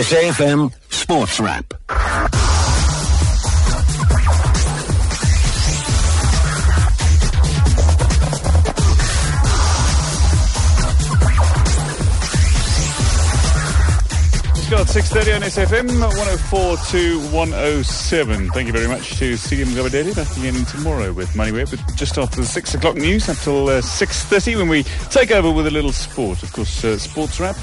SAFM Sports Wrap. Got 6.30 on SFM, 104 to 107. Thank you very much to Siki Mgabadeli. Back again tomorrow with MoneyWeb, but just after the 6 o'clock news until uh, 6.30 when we take over with a little sport. Of course, uh, Sports Wrap.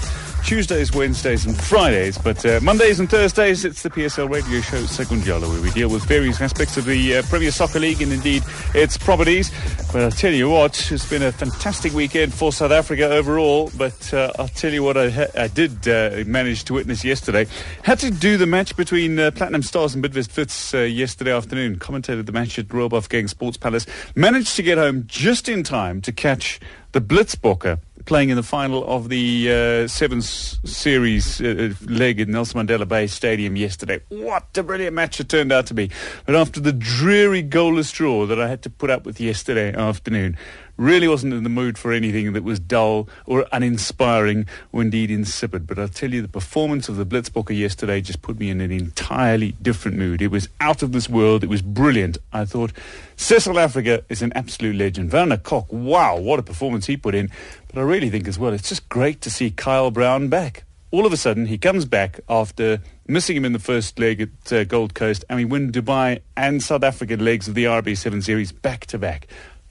Tuesdays, Wednesdays, and Fridays. But uh, Mondays and Thursdays, it's the PSL radio show Segunjalo, where we deal with various aspects of the uh, Premier Soccer League and indeed its properties. But I'll tell you what, it's been a fantastic weekend for South Africa overall. But uh, I'll tell you what I, ha- I did uh, manage to witness yesterday. Had to do the match between uh, Platinum Stars and Bidvest Wits uh, yesterday afternoon. Commentated the match at Royal Bafokeng Sports Palace. Managed to get home just in time to catch the Blitzbokke playing in the final of the uh, Sevens Series uh, leg at Nelson Mandela Bay Stadium yesterday. What a brilliant match it turned out to be. But after the dreary goalless draw that I had to put up with yesterday afternoon, really wasn't in the mood for anything that was dull or uninspiring or indeed insipid. But I'll tell you, the performance of the Blitzbokke yesterday just put me in an entirely different mood. It was out of this world. It was brilliant. I thought Cecil Africa is an absolute legend. Werner Kok, wow, what a performance he put in. But I really think as well, it's just great to see Kyle Brown back. All of a sudden, he comes back after missing him in the first leg at uh, Gold Coast, and we win Dubai and South African legs of the RB7 Series back to back.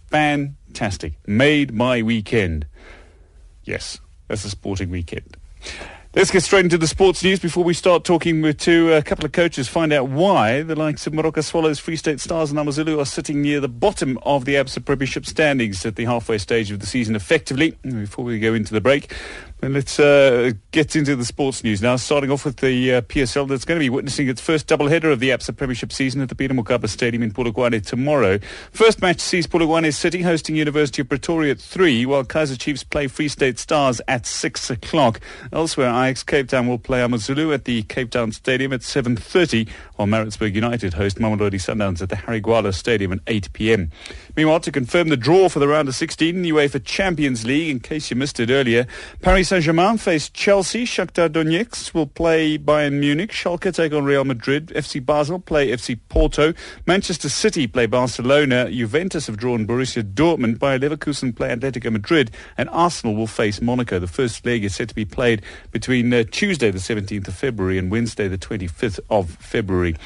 Fantastic. Made my weekend. Yes, that's a sporting weekend. Let's get straight into the sports news before we start talking with a couple of coaches, find out why the likes of Moroka Swallows, Free State Stars and Amazulu are sitting near the bottom of the ABSA Premiership standings at the halfway stage of the season effectively. Before we go into the break, and let's uh, get into the sports news now, starting off with the uh, PSL that's going to be witnessing its first doubleheader of the ABSA Premiership season at the Peter Mokaba Stadium in Polokwane tomorrow. First match sees Polokwane City hosting University of Pretoria at 3, while Kaiser Chiefs play Free State Stars at 6 o'clock. Elsewhere, Ajax Cape Town will play Amazulu at the Cape Town Stadium at 7.30, while Maritzburg United host Mamelodi Sundowns at the Harry Gwala Stadium at 8 p.m. Meanwhile, to confirm the draw for the round of 16 in the UEFA Champions League, in case you missed it earlier, Paris Saint-Germain face Chelsea. Shakhtar Donetsk will play Bayern Munich. Schalke take on Real Madrid. FC Basel play FC Porto. Manchester City play Barcelona. Juventus have drawn Borussia Dortmund. Bayer Leverkusen play Atletico Madrid. And Arsenal will face Monaco. The first leg is set to be played between uh, Tuesday the 17th of February and Wednesday the 25th of February.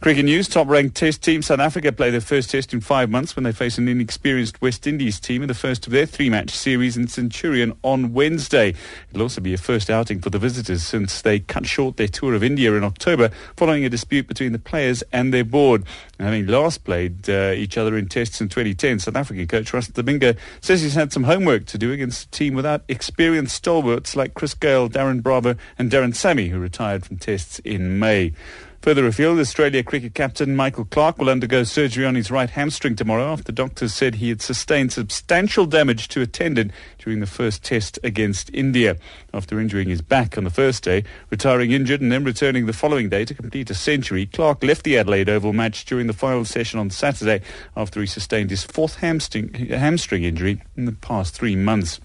Cricket news, top-ranked test team South Africa play their first test in five months when they face an inexperienced West Indies team in the first of their three-match series in Centurion on Wednesday. It'll also be a first outing for the visitors since they cut short their tour of India in October following a dispute between the players and their board. Having last played uh, each other in tests in 2010, South African coach Russ Domingo says he's had some homework to do against a team without experienced stalwarts like Chris Gayle, Darren Bravo and Darren Sammy, who retired from tests in May. Further afield, Australia cricket captain Michael Clarke will undergo surgery on his right hamstring tomorrow after doctors said he had sustained substantial damage to a tendon during the first test against India. After injuring his back on the first day, retiring injured and then returning the following day to complete a century, Clarke left the Adelaide Oval match during the final session on Saturday after he sustained his fourth hamstring, hamstring injury in the past three months.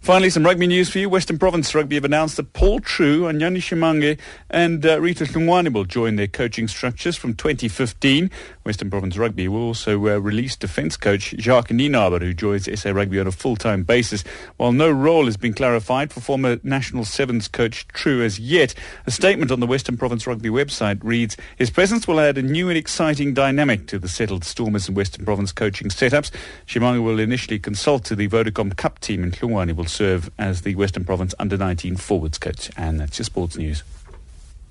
Finally, some rugby news for you. Western Province Rugby have announced that Paul Treu, Hanyani Shimange and uh, Rito Hlungwani will join their coaching structures from 2015. Western Province Rugby will also uh, release defence coach Jacques Nienaber, who joins SA Rugby on a full-time basis. While no role has been clarified for former National Sevens coach Treu as yet, a statement on the Western Province Rugby website reads, his presence will add a new and exciting dynamic to the settled Stormers and Western Province coaching setups. Shimange will initially consult to the Vodacom Cup team and Hlungwani will serve as the Western Province under-19 forwards coach. And that's your sports news.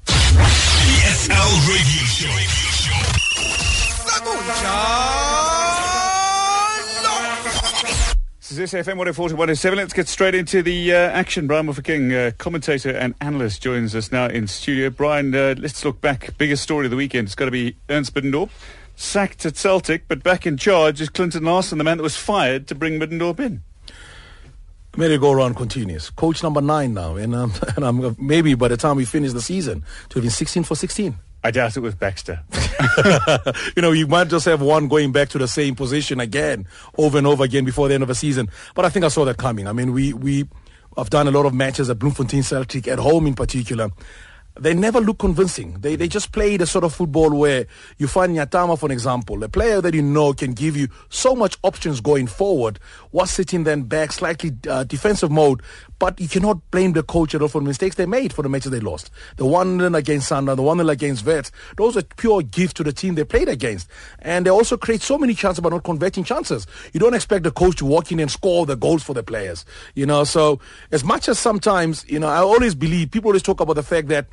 PSL Radio Show. This is SFM 140 107. Let's get straight into the uh, action. Brian Mofokeng, uh, commentator and analyst, joins us now in studio. Brian, uh, let's look back. Biggest story of the weekend. It's got to be Ernst Middendorp. Sacked at Celtic, but back in charge is Clinton Larsen, the man that was fired to bring Middendorp in. Merry-go-round continues. Coach number nine now, and um, and I'm maybe by the time we finish the season, to have been 16 for 16. I doubt it was Baxter. you know, you might just have one going back to the same position again, over and over again before the end of the season. But I think I saw that coming. I mean, we we I've done a lot of matches at Bloemfontein Celtic, at home in particular they never look convincing. They, they just play the sort of football where you find Nyatama, for example, a player that you know can give you so much options going forward, was sitting then back, slightly uh, defensive mode, but you cannot blame the coach at all for the mistakes they made for the matches they lost. The one against Sanda, the one against Vets, those are pure gifts to the team they played against. And they also create so many chances but not converting chances. You don't expect the coach to walk in and score the goals for the players. You know, so as much as sometimes, you know, I always believe, people always talk about the fact that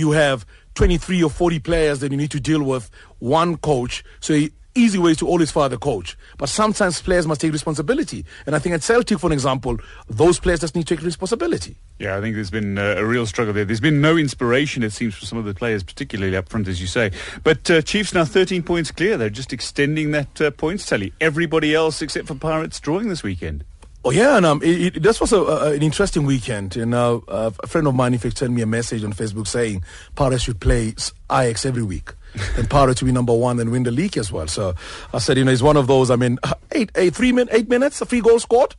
you have 23 or 40 players that you need to deal with, one coach. So easy way to always fire the coach. But sometimes players must take responsibility. And I think at Celtic, for example, those players just need to take responsibility. Yeah, I think there's been uh, a real struggle there. There's been no inspiration, it seems, for some of the players, particularly up front, as you say. But uh, Chiefs now 13 points clear. They're just extending that uh, points tally. Everybody else, except for Pirates, drawing this weekend. Oh yeah, and um, it, it, this was a, a, an interesting weekend. You know, uh, a friend of mine, in fact, sent me a message on Facebook saying Pirates should play Ajax every week. and Pirates to be number one and win the league as well. So I said, you know, it's one of those. I mean, eight, eight, three min, eight minutes, a free goal scored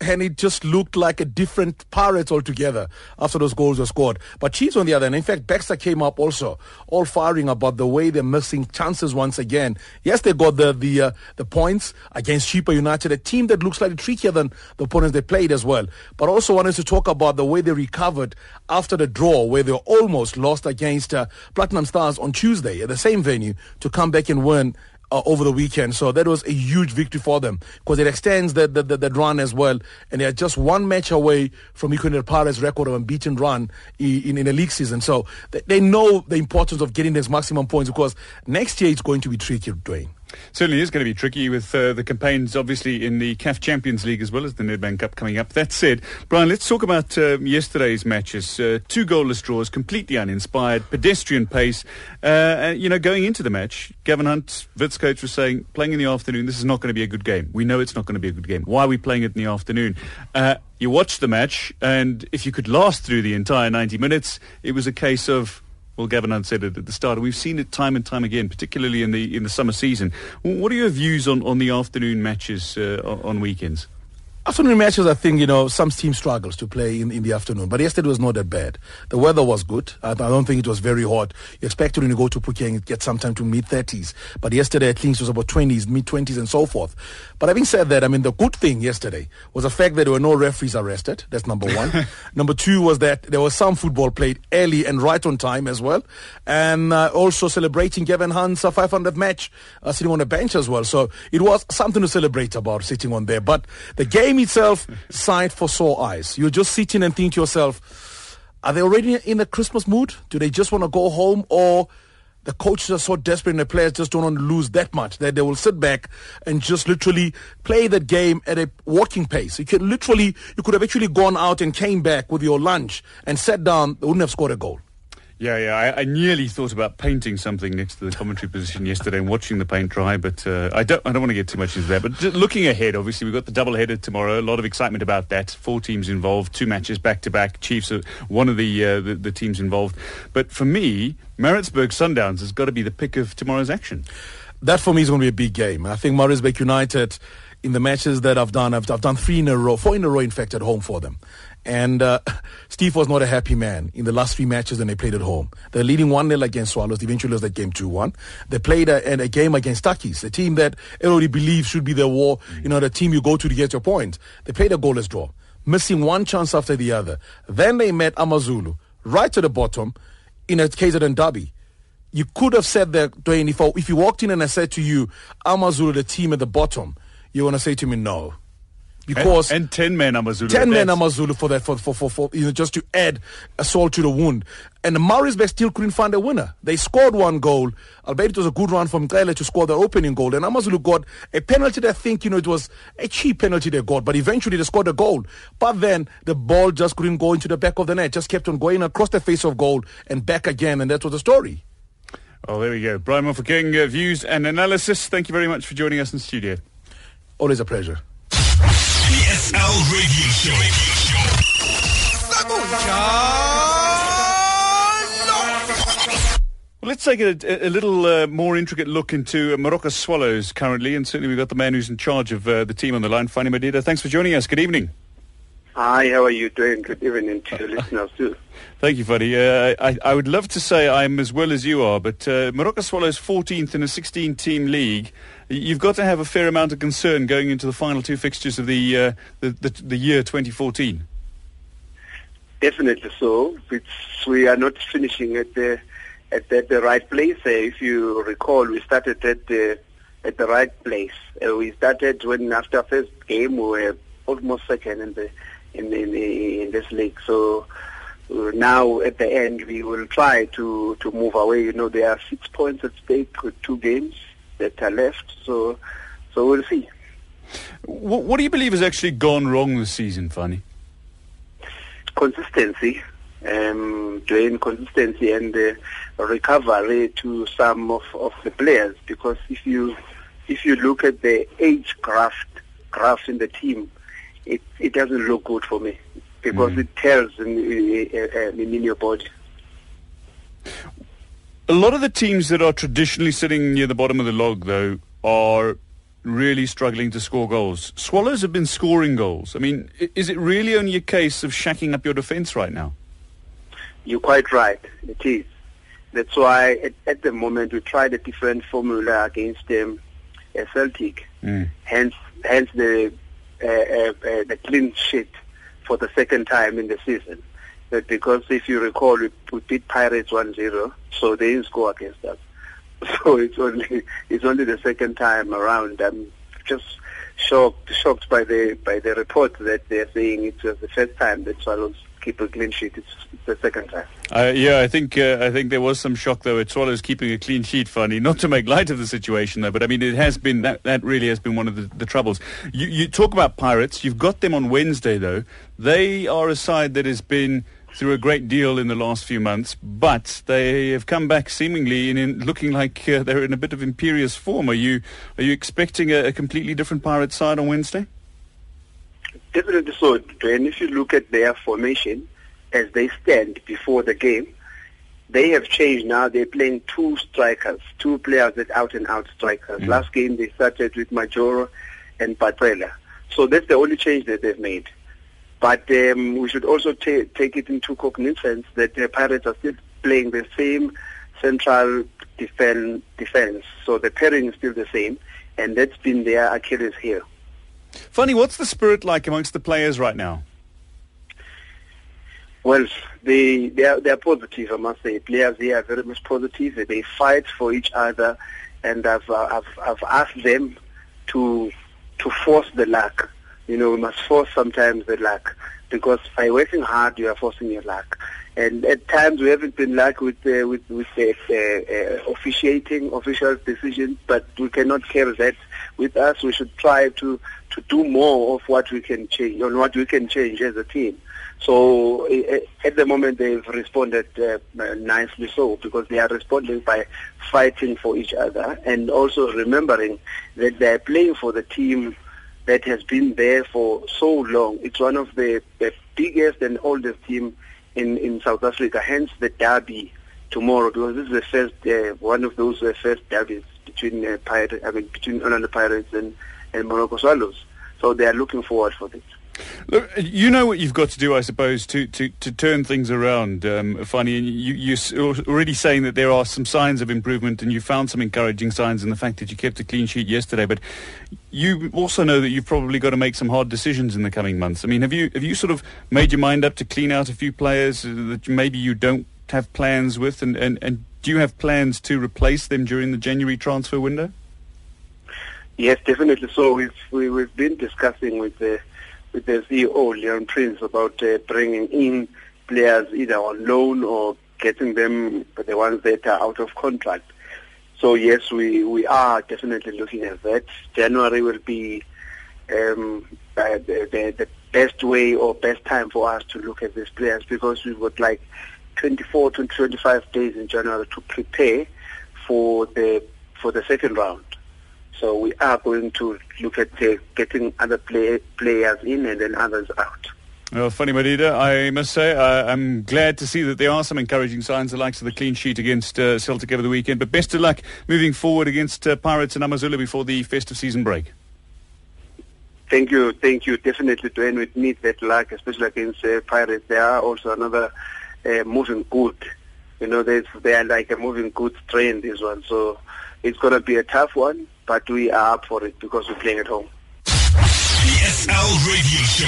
and it just looked like a different Pirates altogether after those goals were scored. But Chiefs on the other end, in fact, Baxter came up also, all firing about the way they're missing chances once again. Yes, they got the the uh, the points against Chippa United, a team that looks slightly trickier than the opponents they played as well. But also wanted to talk about the way they recovered after the draw, where they almost lost against uh, Platinum Stars on Tuesday at the same venue to come back and win uh, over the weekend. So that was a huge victory for them because it extends the, the, the, run as well. And they're just one match away from equaling Pirates' record of unbeaten run in, in, a league season. So they, they know the importance of getting those maximum points because next year it's going to be tricky, Dwayne. Certainly is going to be tricky with uh, the campaigns, obviously, in the CAF Champions League as well as the Nedbank Cup coming up. That said, Brian, let's talk about uh, yesterday's matches. Uh, two goalless draws, completely uninspired, pedestrian pace. Uh, you know, going into the match, Gavin Hunt, Wits coach, was saying, playing in the afternoon, this is not going to be a good game. We know it's not going to be a good game. Why are we playing it in the afternoon? Uh, you watched the match, and if you could last through the entire 90 minutes, it was a case of well, Gavin Hunt said it at the start. We've seen it time and time again, particularly in the in the summer season. What are your views on, on the afternoon matches uh, on weekends? Afternoon matches, I think, you know, some team struggles to play in, in the afternoon. But yesterday was not that bad. The weather was good. I, I don't think it was very hot. You expect when you go to Phokeng and get some time to mid 30s. But yesterday, I think it was about 20s, mid 20s, and so forth. But having said that, I mean, the good thing yesterday was the fact that there were no referees arrested. That's number one. number two was that there was some football played early and right on time as well. And uh, also celebrating Gavin Hunt's 500th match uh, sitting on the bench as well. So it was something to celebrate about sitting on there. But the game itself, sight for sore eyes. You're just sitting and think to yourself, are they already in the Christmas mood? Do they just want to go home or the coaches are so desperate and the players just don't want to lose that much that they will sit back and just literally play that game at a walking pace. You could literally, you could have actually gone out and came back with your lunch and sat down, they wouldn't have scored a goal. Yeah, yeah. I, I, nearly thought about painting something next to the commentary position yesterday and watching the paint dry, but uh, I don't. I don't want to get too much into that. But looking ahead, obviously we've got the double header tomorrow. A lot of excitement about that. Four teams involved, two matches back to back. Chiefs are one of the, uh, the, the teams involved. But for me, Maritzburg Sundowns has got to be the pick of tomorrow's action. That for me is going to be a big game. I think Maritzburg United in the matches that I've done, I've, I've done three in a row, four in a row, in fact, at home for them. And uh, Steve was not a happy man in the last three matches when they played at home. They're leading 1 0 against Swallows. Eventually lost that game 2 1. They played a, a game against Tuks, a team that everybody believes should be their war, you know, the team you go to to get your point. They played a goalless draw, missing one chance after the other. Then they met Amazulu, right to the bottom, in a case of Derby. You could have said that, Dwayne, if, if you walked in and I said to you, Amazulu, the team at the bottom, you want to say to me, no because and, and, ten men Amazulu. Ten men Amazulu for that for, for for for you know just to add a salt to the wound. And the Maritzburg still couldn't find a winner. They scored one goal. Albeit it was a good run from Kele to score the opening goal. And Amazulu got a penalty that I think, you know, it was a cheap penalty they got, but eventually they scored a goal. But then the ball just couldn't go into the back of the net, just kept on going across the face of goal and back again, and that was the story. Oh, there we go. Brian Mofokeng, uh, views and analysis. Thank you very much for joining us in studio. Always a pleasure. PSL Radio Show. Well, let's take a, a little uh, more intricate look into Moroka Swallows currently, and certainly we've got the man who's in charge of uh, the team on the line, Fani Madida. Thanks for joining us. Good evening. Hi, how are you doing? Good evening to your listeners too. Thank you, Fuddy. Uh, I, I would love to say I'm as well as you are, but uh, Moroka Swallows 14th in a 16-team league. You've got to have a fair amount of concern going into the final two fixtures of the uh, the, the, the year 2014. Definitely so. It's, we are not finishing at the at the, the right place. Uh, if you recall, we started at the at the right place. Uh, we started when after first game we were almost second in the in in, the, in this league. So uh, now at the end we will try to to move away. You know there are six points at stake with two games that are left. So so we'll see. What, what do you believe has actually gone wrong this season, Fani? Consistency, um, doing consistency and uh, recovery to some of, of the players. Because if you if you look at the age graph graph in the team, it it doesn't look good for me because Mm. it tells in, in, in your body. A lot of the teams that are traditionally sitting near the bottom of the log, though, are really struggling to score goals. Swallows have been scoring goals. I mean, is it really only a case of shacking up your defence right now? You're quite right. It is. That's why at, at the moment we tried a different formula against um, uh, Celtic. Mm. Hence, hence the uh, uh, uh, the clean sheet for the second time in the season. Because if you recall, we, we beat Pirates 1-0, so they didn't score against us. So it's only it's only the second time around. I'm just shocked shocked by the by the report that they're saying it was the first time that Swallows keep a clean sheet. It's, it's the second time. Uh, yeah, I think uh, I think there was some shock though at Swallows keeping a clean sheet. Fani, not to make light of the situation though, but I mean it has been that that really has been one of the, the troubles. You, you talk about Pirates. You've got them on Wednesday though. They are a side that has been through a great deal in the last few months, but they have come back seemingly in, in looking like uh, they're in a bit of imperious form. Are you are you expecting a, a completely different Pirate side on Wednesday? Definitely so. And if you look at their formation as they stand before the game, they have changed now. They're playing two strikers, two players that out and out strikers. Mm. Last game they started with Majoro and Patrella. So that's the only change that they've made. But um, we should also ta- take it into cognizance that the Pirates are still playing the same central defense. defense. So the pairing is still the same, and that's been their Achilles heel. Fani, what's the spirit like amongst the players right now? Well, they they are, they are positive, I must say. Players here are very much positive. They fight for each other, and I've uh, I've I've asked them to to force the luck. You know, we must force sometimes the luck because by working hard, you are forcing your luck. And at times we haven't been lucky with uh, with with the uh, uh, officiating official decisions, but we cannot carry that with us. We should try to to do more of what we can change, on what we can change as a team. So uh, at the moment they've responded uh, nicely so because they are responding by fighting for each other and also remembering that they're playing for the team that has been there for so long. It's one of the, the biggest and oldest team in, in South Africa, hence the derby tomorrow because this is the first uh, one of those uh, first derbies between uh, Pirates, I mean between Orlando Pirates and, and Moroka Swallows. So they are looking forward for this. Look, you know what you've got to do, I suppose, to, to, to turn things around, um, Fani. And you, you're already saying that there are some signs of improvement, and you found some encouraging signs in the fact that you kept a clean sheet yesterday. But you also know that you've probably got to make some hard decisions in the coming months. I mean, have you have you sort of made your mind up to clean out a few players uh, that maybe you don't have plans with, and, and, and do you have plans to replace them during the January transfer window? Yes, definitely. So we've we, we've been discussing with the with the CEO Leon Prince about uh, bringing in players either on loan or getting them the ones that are out of contract. So yes, we we are definitely looking at that. January will be um, the, the the best way or best time for us to look at these players because we've got like 24 to 25 days in January to prepare for the for the second round. So we are going to look at uh, getting other play, players in and then others out. Well, Fani, Madida, I must say uh, I'm glad to see that there are some encouraging signs, the likes of the clean sheet against uh, Celtic over the weekend. But best of luck moving forward against uh, Pirates and Amazulu before the festive season break. Thank you, thank you. Definitely, Dwayne, we need that luck, especially against uh, Pirates. They are also another uh, moving good. You know, they they are like a moving goods train. This one, so it's going to be a tough one, but we are up for it because we're playing at home. PSL Radio Show.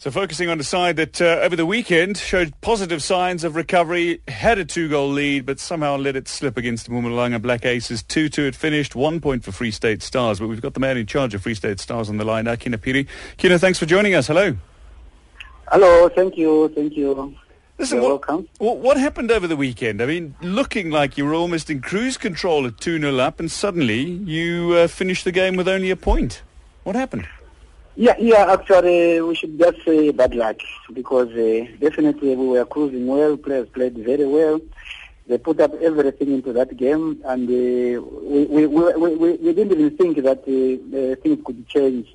So focusing on a side that uh, over the weekend showed positive signs of recovery, had a two-goal lead, but somehow let it slip against the Mpumalanga Black Aces. 2-2 it finished, one point for Free State Stars. But we've got the man in charge of Free State Stars on the line, Akina Phiri. Kinnah, thanks for joining us. Hello. Hello, thank you, thank you. Listen, what, what, happened over the weekend? I mean, looking like you were almost in cruise control at 2-0 up, and suddenly you uh, finished the game with only a point. What happened? Yeah, yeah. Actually, we should just say bad luck because uh, definitely we were cruising well. Players played very well. They put up everything into that game, and uh, we, we, we, we, we didn't even think that uh, uh, things could change,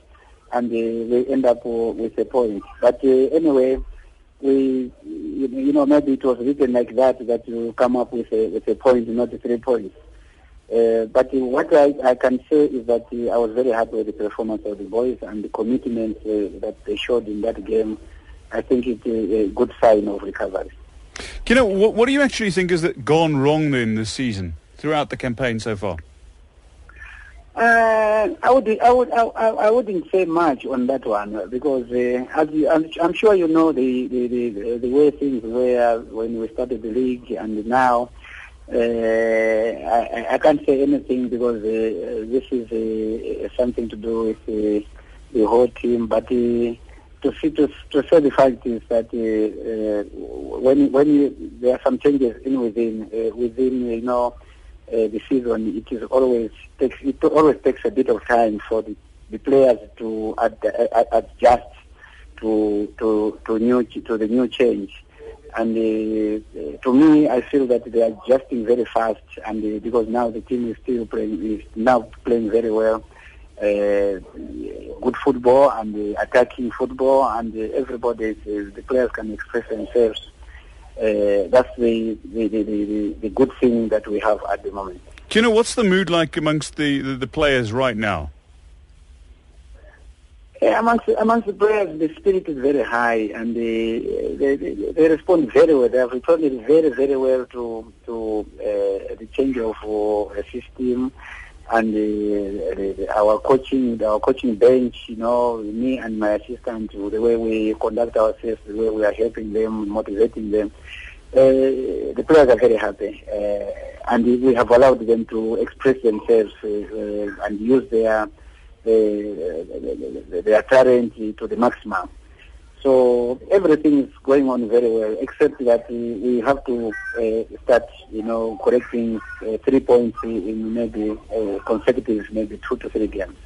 and uh, we end up with a point. But uh, anyway, we, you know, maybe it was written like that that you come up with a with a point, not three points. Uh, but what I, I can say is that uh, I was very happy with the performance of the boys and the commitment uh, that they showed in that game. I think it's a, good sign of recovery. Kinnah, what, what do you actually think has gone wrong then this season, throughout the campaign so far? Uh, I would, I would, I, I wouldn't say much on that one because uh, as you, I'm, I'm sure you know the, the, the, the way things were when we started the league and now. Uh, I, I can't say anything because uh, this is uh, something to do with the whole team. But to, see, to to say the fact is that when when you, there are some changes in within within you know uh, the season, it is always takes it always takes a bit of time for the, the players to ad, ad, adjust to to to new to the new change. And uh, to me, I feel that they are adjusting very fast, and uh, because now the team is still playing is now playing very well, uh, good football and uh, attacking football, and uh, everybody, uh, the players can express themselves. Uh, that's the the, the, the the good thing that we have at the moment. Kinnah, what's the mood like amongst the, the, the players right now? Yeah, amongst amongst the players, the spirit is very high, and they they, they, they respond very well. They have responded very very well to to uh, the change of uh, system, and the, our coaching our coaching bench. You know, me and my assistant, the way we conduct ourselves, the way we are helping them, motivating them. Uh, the players are very happy, uh, and we have allowed them to express themselves uh, uh, and use their uh, their talent to the maximum. So everything is going on very well, except that we, we have to uh, start, you know, correcting uh, three points in maybe uh, consecutive, maybe two to three games.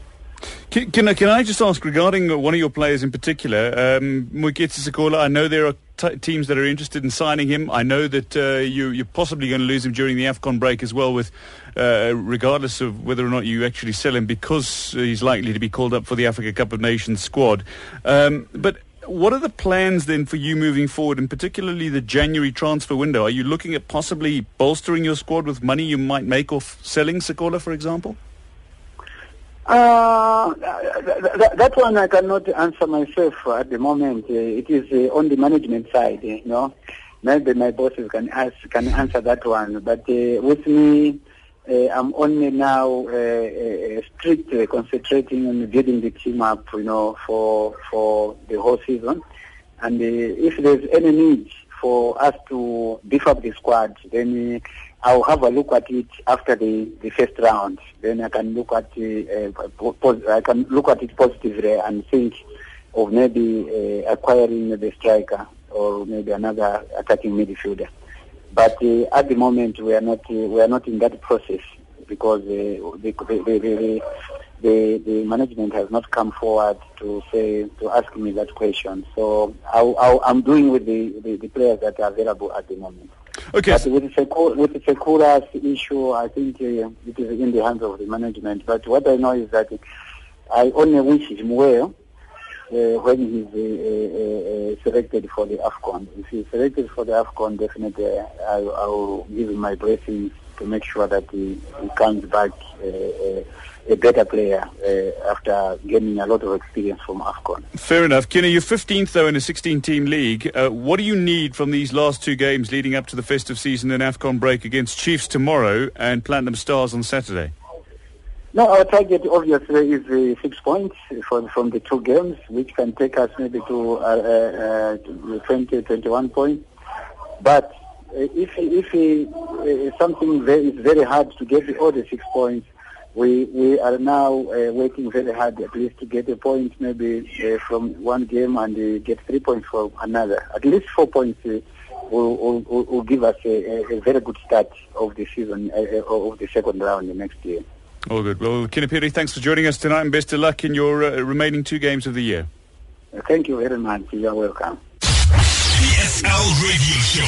Can, can, I, can I just ask regarding one of your players in particular, um, Moeketsi Sekola, I know there are t- teams that are interested in signing him. I know that uh, you, you're possibly going to lose him during the AFCON break as well, with uh, regardless of whether or not you actually sell him because he's likely to be called up for the Africa Cup of Nations squad. Um, but what are the plans then for you moving forward, and particularly the January transfer window? Are you looking at possibly bolstering your squad with money you might make off selling Sekola, for example? Uh, that, that one I cannot answer myself at the moment. Uh, it is uh, on the management side, you know. Maybe my bosses can ask, can answer that one. But uh, with me, uh, I'm only now uh, uh, strictly concentrating on building the team up, you know, for for the whole season. And if there's any need for us to beef up the squad, then I'll have a look at it after the, the first round. Then I can look at uh, I can look at it positively and think of maybe acquiring the striker or maybe another attacking midfielder. But uh, at the moment, we are not uh, we are not in that process because uh, the, the, the, the, management has not come forward to say to ask me that question. So I, I'm doing with the, the, players that are available at the moment. Okay. But with the with the Sekola's issue, I think uh, it is in the hands of the management. But what I know is that I only wish him well uh, when he's uh, selected for the AFCON. If he's selected for the AFCON, definitely I, I will give him my blessings to make sure that he, he comes back uh, uh, a better player uh, after gaining a lot of experience from AFCON. Fair enough. Kinnah, you're 15th, though, in a 16-team league. Uh, what do you need from these last two games leading up to the festive season and AFCON break against Chiefs tomorrow and Platinum Stars on Saturday? No, our target obviously is uh, six points from, from the two games, which can take us maybe to uh, uh, 20, 21 points. But uh, if if uh, something very, is very hard to get the six points, we we are now uh, working very hard at least to get a point maybe uh, from one game and uh, get three points from another. At least four points uh, will, will, will give us a, a, very good start of the season uh, uh, of the second round next year. All good. Well, Kinnah Phiri, thanks for joining us tonight and best of luck in your uh, remaining two games of the year. Thank you very much. You're welcome. PSL Radio Show.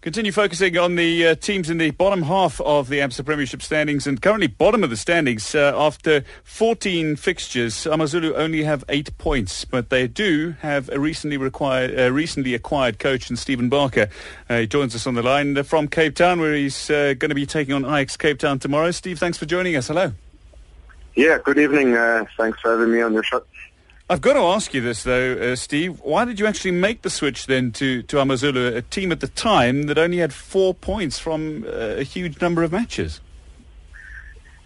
Continue focusing on the uh, teams in the bottom half of the ABSA Premiership standings and currently bottom of the standings uh, after 14 fixtures. Amazulu only have eight points, but they do have a recently, required, uh, recently acquired coach in Stephen Barker. Uh, he joins us on the line from Cape Town where he's uh, going to be taking on Ajax Cape Town tomorrow. Steve, thanks for joining us. Hello. Yeah, good evening. Uh, thanks for having me on your show. I've got to ask you this, though, uh, Steve. Why did you actually make the switch then to, to Amazulu, a team at the time that only had four points from uh, a huge number of matches?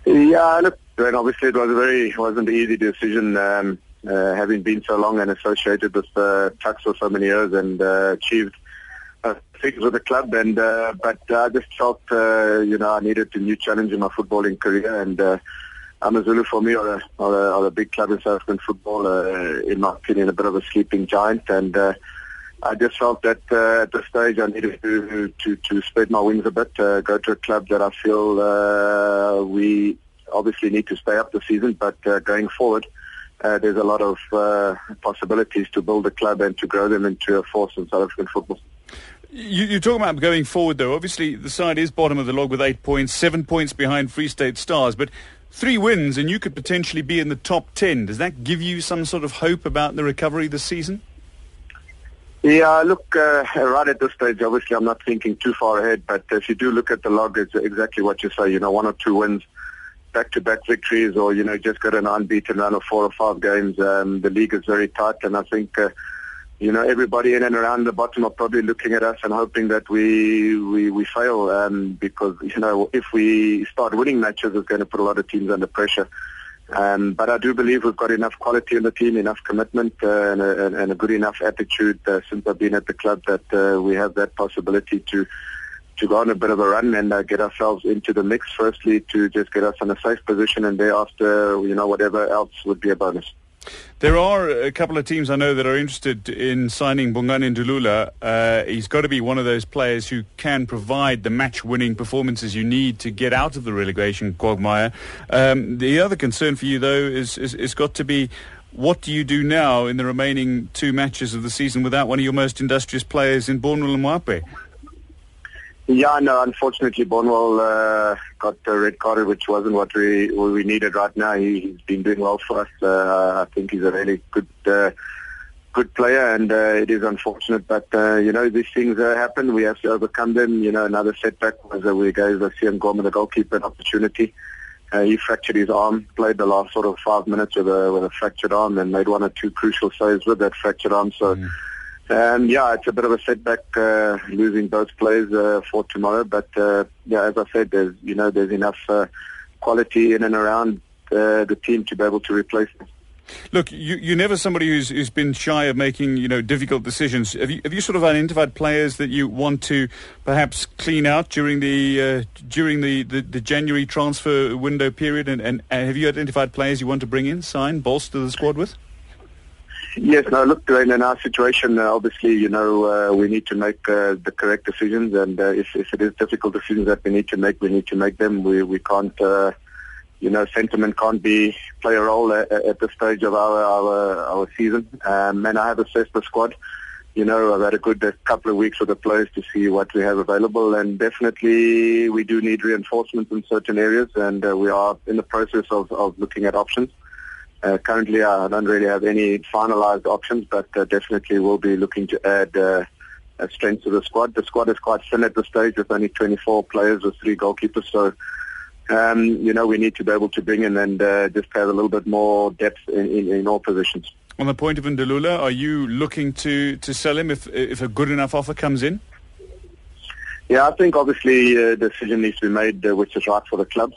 Yeah, look, and obviously it was a very wasn't an easy decision, um, uh, having been so long and associated with uh, for so many years and uh, achieved uh, things with the club. And uh, but I just felt, you know, I needed a new challenge in my footballing career and. Amazulu for me are a, a, a big club in South African football, uh, in my opinion, a bit of a sleeping giant. And uh, I just felt that uh, at this stage I needed to, to, to spread my wings a bit, uh, go to a club that I feel uh, we obviously need to stay up the season, but uh, going forward, uh, there's a lot of uh, possibilities to build a club and to grow them into a force in South African football. You, you're talking about going forward, though. Obviously, the side is bottom of the log with eight points, seven points behind Free State Stars, but three wins and you could potentially be in the top 10. Does that give you some sort of hope about the recovery this season? Yeah, look, uh, right at this stage, obviously I'm not thinking too far ahead, but if you do look at the log, it's exactly what you say, you know, one or two wins, back-to-back victories, or, you know, just got an unbeaten run of four or five games. Um, the league is very tight, and I think uh, you know, everybody in and around the bottom are probably looking at us and hoping that we we, we fail um, because, you know, if we start winning matches, it's going to put a lot of teams under pressure. Um, but I do believe we've got enough quality in the team, enough commitment, uh, and, a, and, a, good enough attitude uh, since I've been at the club that uh, we have that possibility to to go on a bit of a run and uh, get ourselves into the mix. Firstly, to just get us in a safe position, and thereafter, you know, whatever else would be a bonus. There are a couple of teams I know that are interested in signing Bongani Ndulula. Uh, he's got to be one of those players who can provide the match-winning performances you need to get out of the relegation quagmire. Um, the other concern for you, though, is, is, is got to be what do you do now in the remaining two matches of the season without one of your most industrious players in Bonwell and Mwape? Yeah, no, unfortunately, Bonwell uh, got a red card, which wasn't what we what we needed right now. He, he's been doing well for us. Uh, I think he's a really good uh, good player, and uh, it is unfortunate, but uh, you know these things uh, happen. We have to overcome them. You know, another setback was that we gave Sian Goma, the goalkeeper, an opportunity. He fractured his arm, played the last sort of five minutes with a with a fractured arm, and made one or two crucial saves with that fractured arm. So. Mm um, yeah, it's a bit of a setback uh, losing both players uh, for tomorrow. But uh, yeah, as I said, there's you know there's enough uh, quality in and around uh, the team to be able to replace them. Look, you, you're never somebody who's, who's been shy of making, you know, difficult decisions. Have you, have you sort of identified players that you want to perhaps clean out during the uh, during the, the, the, January transfer window period? And, and, and, have you identified players you want to bring in, sign, bolster the squad with? Yes, no, look, Dwayne, in our situation, uh, obviously, you know, uh, we need to make uh, the correct decisions, and uh, if, if it is difficult decisions that we need to make, we need to make them. We we can't, uh, you know, sentiment can't be play a role at, at this stage of our our, our season. Um, and I have assessed the squad. You know, I've had a good uh, couple of weeks with the players to see what we have available, and definitely we do need reinforcements in certain areas, and uh, we are in the process of, of looking at options. Uh, currently, I don't really have any finalized options, but uh, definitely will be looking to add uh, a strength to the squad. The squad is quite thin at this stage with only 24 players with three goalkeepers, so um, you know we need to be able to bring in and uh, just have a little bit more depth in, in, in all positions. On the point of Ndulula, are you looking to, to sell him if if a good enough offer comes in? Yeah, I think obviously a uh, decision needs to be made uh, which is right for the club.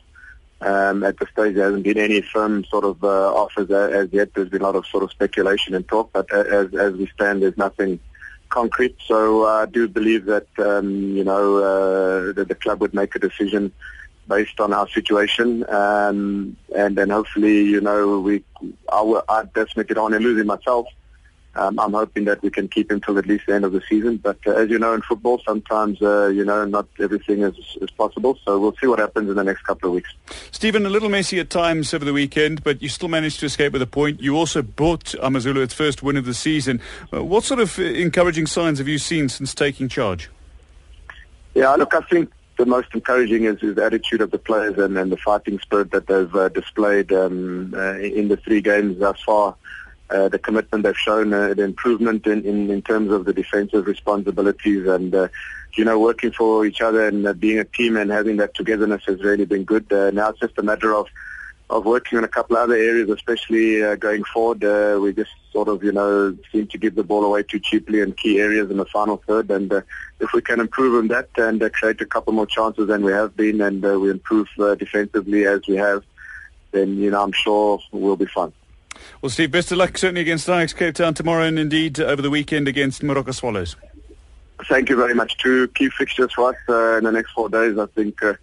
Um, at this stage, there hasn't been any firm sort of uh, offers as yet. There's been a lot of sort of speculation and talk, but as, as we stand, there's nothing concrete. So uh, I do believe that um, you know uh, that the club would make a decision based on our situation, um, and then hopefully, you know, we I, I definitely don't want to lose myself. Um, I'm hoping that we can keep him till at least the end of the season. But uh, as you know, in football, sometimes uh, you know not everything is, is possible. So we'll see what happens in the next couple of weeks. Stephen, a little messy at times over the weekend, but you still managed to escape with a point. You also brought Amazulu its first win of the season. Uh, what sort of uh, encouraging signs have you seen since taking charge? Yeah, look, I think the most encouraging is, is the attitude of the players and, and the fighting spirit that they've uh, displayed um, uh, in the three games thus far uh, the commitment they've shown, uh, the improvement in, in, in terms of the defensive responsibilities and, uh, you know, working for each other and uh, being a team and having that togetherness has really been good. Uh, now it's just a matter of, of working on a couple other areas, especially uh, going forward. We just sort of, you know, seem to give the ball away too cheaply in key areas in the final third. And if we can improve on that and create a couple more chances than we have been and we improve defensively as we have, then, you know, I'm sure we'll be fine. Well, Steve, best of luck certainly against Ajax Cape Town tomorrow and indeed over the weekend against Moroka Swallows. Thank you very much. Two key fixtures for us uh, in the next four days. I think uh,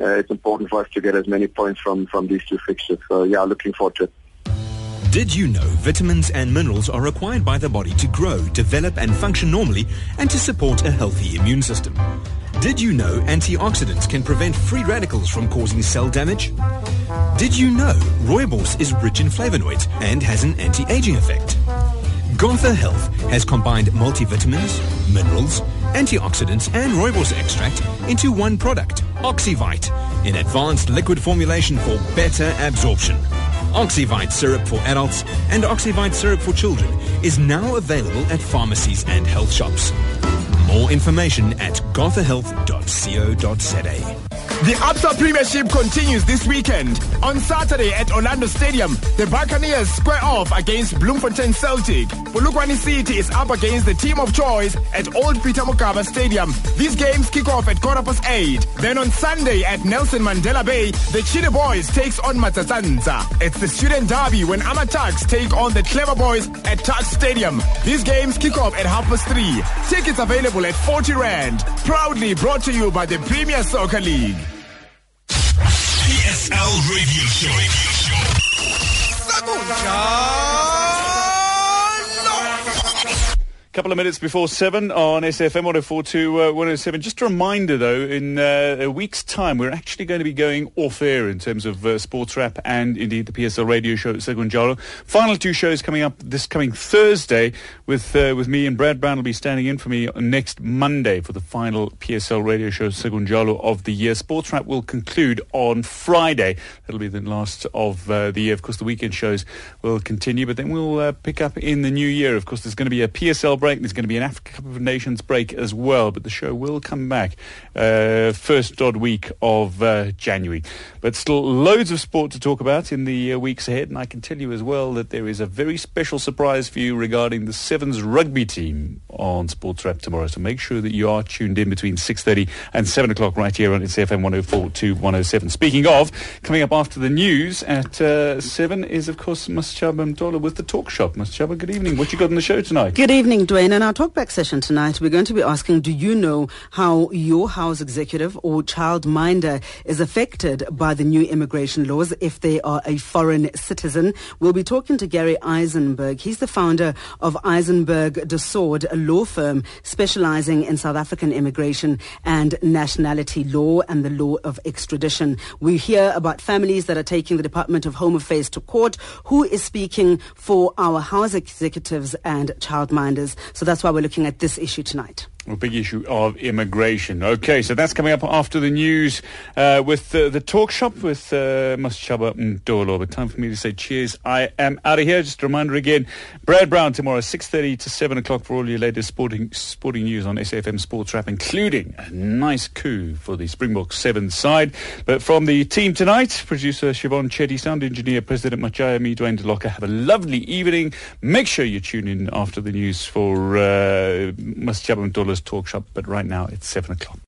uh, it's important for us to get as many points from, from these two fixtures. So, yeah, looking forward to it. Did you know vitamins and minerals are required by the body to grow, develop and function normally and to support a healthy immune system? Did you know antioxidants can prevent free radicals from causing cell damage? Did you know rooibos is rich in flavonoids and has an anti-aging effect? Gotha Health has combined multivitamins, minerals, antioxidants and rooibos extract into one product, Oxyvite, in advanced liquid formulation for better absorption. Oxyvite syrup for adults and Oxyvite syrup for children is now available at pharmacies and health shops. More information at gothahealth.co.za. The Absa Premiership continues this weekend. On Saturday at Orlando Stadium, the Buccaneers square off against Bloemfontein Celtic. Polokwane City is up against the team of choice at Old Peter Mokaba Stadium. These games kick off at quarter past eight. Then on Sunday at Nelson Mandela Bay, the Chilli Boys takes on Matsatsantsa. It's the student derby when Amatuks take on the Clever Boys at Tuks Stadium. These games kick off at half past three. Tickets available at 40 Rand. Proudly brought to you by the Premier Soccer League. PSL Radio Show. Radio couple of minutes before 7 on SFM 104 uh, 107. Just a reminder, though, in uh, a week's time, we're actually going to be going off air in terms of uh, Sports Wrap and indeed the PSL radio show at Segunjalo. Final two shows coming up this coming Thursday with uh, with me and Brad Brown will be standing in for me next Monday for the final PSL radio show Segunjalo of the year. Sports Wrap will conclude on Friday. That'll be the last of uh, the year. Of course, the weekend shows will continue, but then we'll uh, pick up in the new year. Of course, there's going to be a PSL break. There's going to be an Africa Cup of Nations break as well, but the show will come back uh, first odd week of uh, January. But still, loads of sport to talk about in the uh, weeks ahead, and I can tell you as well that there is a very special surprise for you regarding the Sevens rugby team on Sports Wrap tomorrow. So make sure that you are tuned in between 6.30 and 7 o'clock right here on SFM 104 to 107. Speaking of, coming up after the news at uh, 7 is, of course, Masechaba Mdolo with the Talk Shop. Masechaba, good evening. What you got on the show tonight? Good evening, Dwayne. And our talkback session tonight, we're going to be asking, do you know how your house executive or child minder is affected by the new immigration laws if they are a foreign citizen? We'll be talking to Gary Eisenberg. He's the founder of Eisenberg de Sword, a law firm specializing in South African immigration and nationality law and the law of extradition. We hear about families that are taking the Department of Home Affairs to court. Who is speaking for our house executives and childminders? So that's why we're looking at this issue tonight. A big issue of immigration. Okay, so that's coming up after the news uh, with uh, the talk shop with uh, Masechaba Mdolo. But time for me to say cheers. I am out of here. Just a reminder again, Brad Brown tomorrow, 6.30 to 7 o'clock for all your latest sporting sporting news on SAFM Sports Wrap, including a nice coup for the Springbok 7 side. But from the team tonight, producer Siobhan Chetty, sound engineer President Machaya, me, Dwayne DeLocca, have a lovely evening. Make sure you tune in after the news for uh, Masechaba Talk shop. But right now, it's 7 o'clock.